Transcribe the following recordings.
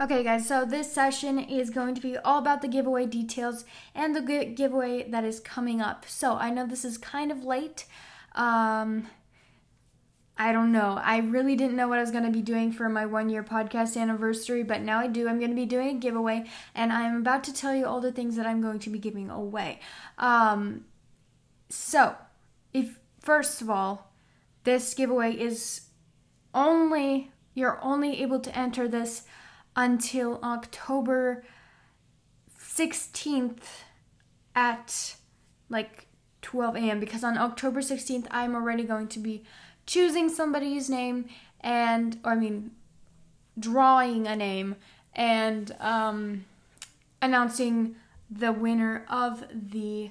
Okay, guys, so this session is going to be all about the giveaway details and the gi- giveaway that is coming up. So I know this is kind of late. Um, I don't know. I really didn't know what I was going to be doing for my one year podcast anniversary, but now I do. I'm going to be doing a giveaway, and I'm about to tell you all the things that I'm going to be giving away. Um, so, if first of all, this giveaway is only, you're only able to enter this until October 16th at like 12 a.m. because on October 16th I'm already going to be choosing somebody's name and or I mean drawing a name and um, announcing the winner of the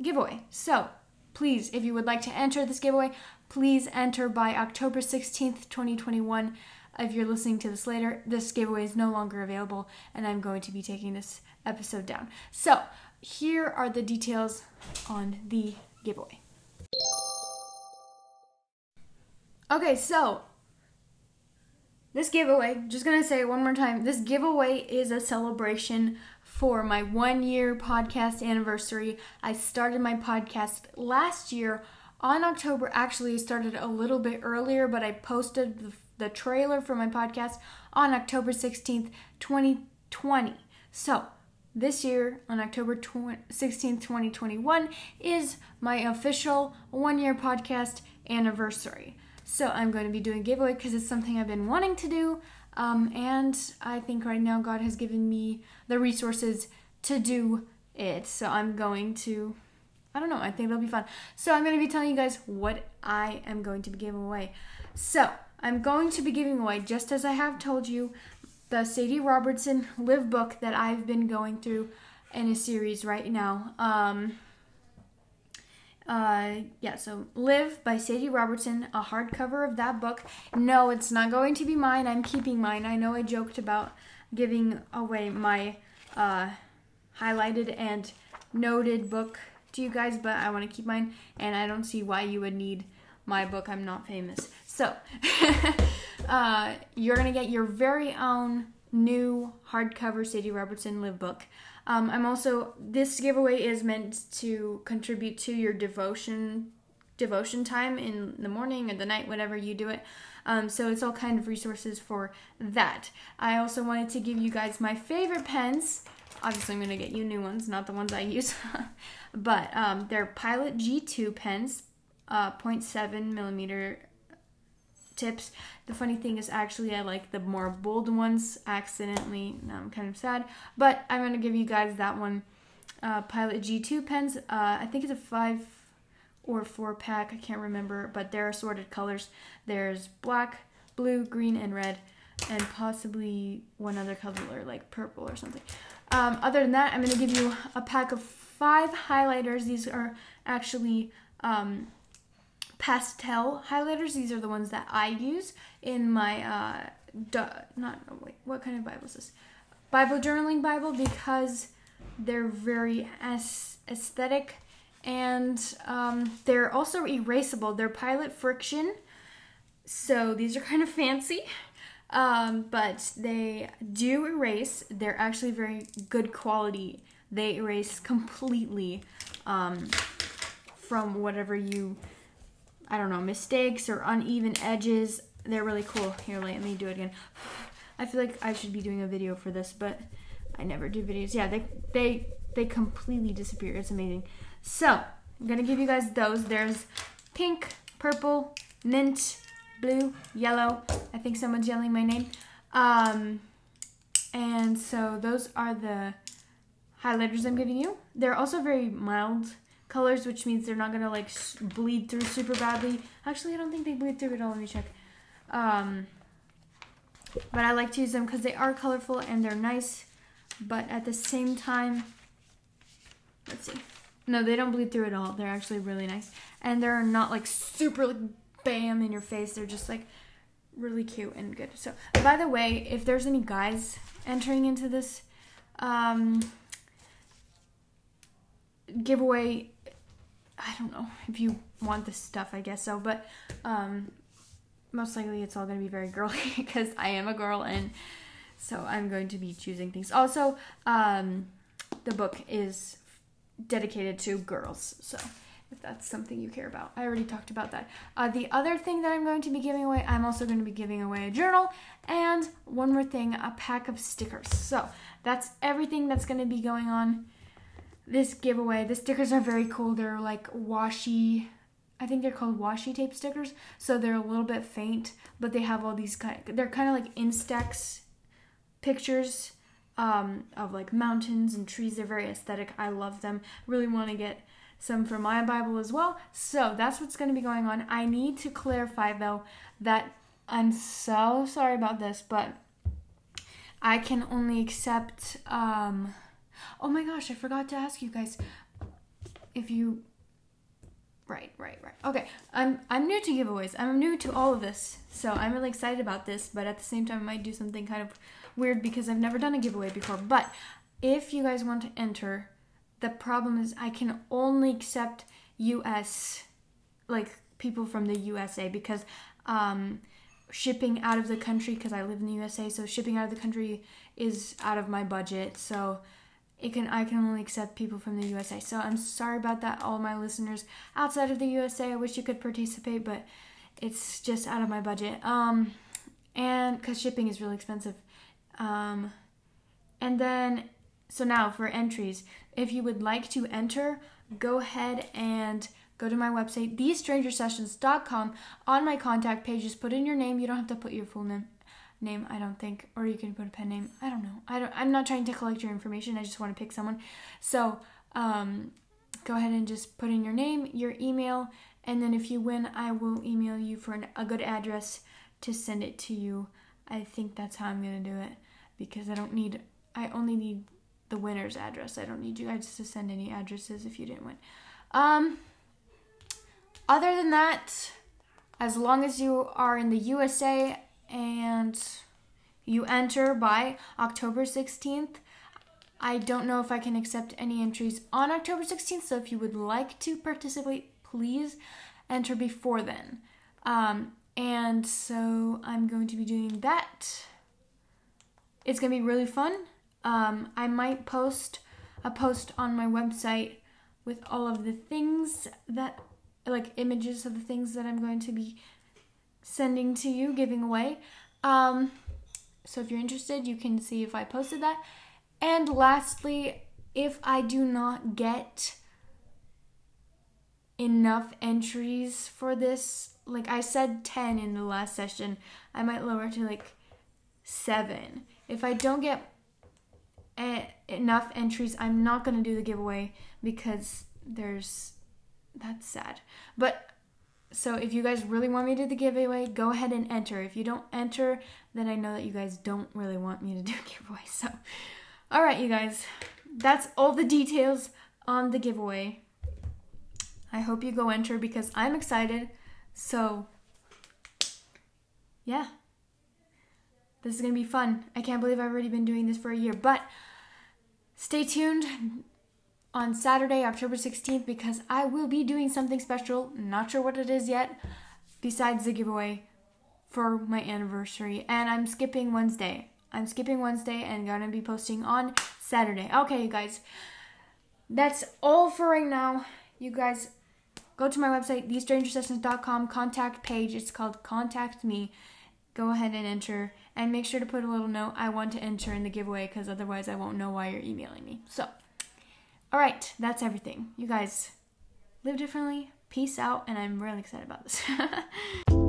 giveaway. So please, if you would like to enter this giveaway, please enter by October 16th, 2021 if you're listening to this later, this giveaway is no longer available and I'm going to be taking this episode down. So, here are the details on the giveaway. Okay, so this giveaway, just gonna say one more time, this giveaway is a celebration for my one year podcast anniversary. I started my podcast last year on October. Actually, started a little bit earlier, but I posted the the trailer for my podcast on October 16th, 2020. So, this year on October 16th, 2021 is my official one year podcast anniversary. So, I'm going to be doing giveaway because it's something I've been wanting to do. Um, and I think right now God has given me the resources to do it. So, I'm going to I don't know. I think it'll be fun. So I'm going to be telling you guys what I am going to be giving away. So I'm going to be giving away, just as I have told you, the Sadie Robertson Live book that I've been going through in a series right now. Um, uh, yeah, so Live by Sadie Robertson, a hardcover of that book. No, it's not going to be mine. I'm keeping mine. I know I joked about giving away my uh, highlighted and noted book to you guys, but I want to keep mine, and I don't see why you would need my book. I'm not famous. So, uh, you're going to get your very own new hardcover Sadie Robertson live book. Um, I'm also, this giveaway is meant to contribute to your devotion devotion time in the morning or the night, whatever you do it. Um, so it's all kind of resources for that. I also wanted to give you guys my favorite pens. Obviously, I'm going to get you new ones, not the ones I use. but um, they're Pilot G2 pens, uh, 0.7 millimeter tips. The funny thing is, actually, I like the more bold ones. Accidentally, now I'm kind of sad, but I'm gonna give you guys that one. Uh, Pilot G2 pens. Uh, I think it's a five or four pack. I can't remember, but they're assorted colors. There's black, blue, green, and red, and possibly one other color like purple or something. Um, other than that, I'm gonna give you a pack of five highlighters. These are actually um, pastel highlighters. These are the ones that I use in my uh, du- not oh wait, what kind of Bible is this? Bible journaling Bible because they're very aesthetic and um, they're also erasable. They're Pilot Friction, so these are kind of fancy. Um, but they do erase. They're actually very good quality. They erase completely um, from whatever you I don't know, mistakes or uneven edges. They're really cool. Here, let me do it again. I feel like I should be doing a video for this, but I never do videos. Yeah, they they they completely disappear. It's amazing. So, I'm going to give you guys those. There's pink, purple, mint, blue, yellow. I think someone's yelling my name. Um, and so those are the highlighters I'm giving you. They're also very mild colors, which means they're not gonna like bleed through super badly. Actually, I don't think they bleed through at all. Let me check. Um, but I like to use them because they are colorful and they're nice. But at the same time, let's see. No, they don't bleed through at all. They're actually really nice. And they're not like super like bam in your face. They're just like really cute and good. So, by the way, if there's any guys entering into this um, giveaway, I don't know if you want this stuff, I guess so, but um, most likely it's all gonna be very girly because I am a girl and So I'm going to be choosing things. Also, um, the book is dedicated to girls. So if that's something you care about, I already talked about that. Uh, the other thing that I'm going to be giving away, I'm also going to be giving away a journal and one more thing, a pack of stickers. So that's everything that's going to be going on this giveaway. The stickers are very cool. They're like washi. I think they're called washi tape stickers. So they're a little bit faint, but they have all these kind. They're kind of like Instax pictures um, of like mountains and trees. They're very aesthetic. I love them. Really want to get some for my Bible as well. So that's what's going to be going on. I need to clarify though that I'm so sorry about this, but I can only accept. Um, oh my gosh, I forgot to ask you guys if you. Right, right, right. Okay, I'm I'm new to giveaways. I'm new to all of this, so I'm really excited about this. But at the same time, I might do something kind of weird because I've never done a giveaway before. But if you guys want to enter, the problem is I can only accept US, like people from the USA, because um, shipping out of the country, because I live in the USA, so shipping out of the country is out of my budget. So it can I can only accept people from the USA. So I'm sorry about that, all my listeners outside of the USA. I wish you could participate, but it's just out of my budget. Um, and because shipping is really expensive. Um, and then, so now for entries, if you would like to enter, go ahead and go to my website, thestrangersessions.com. On my contact page, just put in your name. You don't have to put your full name. Name, I don't think, or you can put a pen name. I don't know. I don't. I'm not trying to collect your information. I just want to pick someone. So, um, go ahead and just put in your name, your email, and then if you win, I will email you for an, a good address to send it to you. I think that's how I'm gonna do it because I don't need. I only need the winner's address. I don't need you guys to send any addresses if you didn't win. Um. Other than that, as long as you are in the USA and you enter by October 16th, I don't know if I can accept any entries on October 16th, so if you would like to participate, please enter before then. Um, and so I'm going to be doing that. It's going to be really fun. Um, I might post a post on my website with all of the things that, like images of the things that I'm going to be sending to you, giving away. Um, so if you're interested, you can see if I posted that. And lastly, if I do not get enough entries for this, like I said 10 in the last session, I might lower to like 7. If I don't get a- enough entries, I'm not going to do the giveaway because there's that's sad. But so if you guys really want me to do the giveaway, go ahead and enter. If you don't enter, then I know that you guys don't really want me to do a giveaway. So, all right, you guys, that's all the details on the giveaway. I hope you go enter because I'm excited. So, yeah. This is to be fun. I can't believe I've already been doing this for a year, but stay tuned on Saturday, October 16th, because I will be doing something special. Not sure what it is yet, besides the giveaway for my anniversary. And I'm skipping Wednesday. I'm skipping Wednesday and gonna be posting on Saturday. Okay, you guys. That's all for right now. You guys go to my website, thestrangersessions.com, contact page. It's called Contact Me. Go ahead and enter and make sure to put a little note. I want to enter in the giveaway because otherwise I won't know why you're emailing me. So, all right, that's everything. You guys live differently. Peace out, and I'm really excited about this.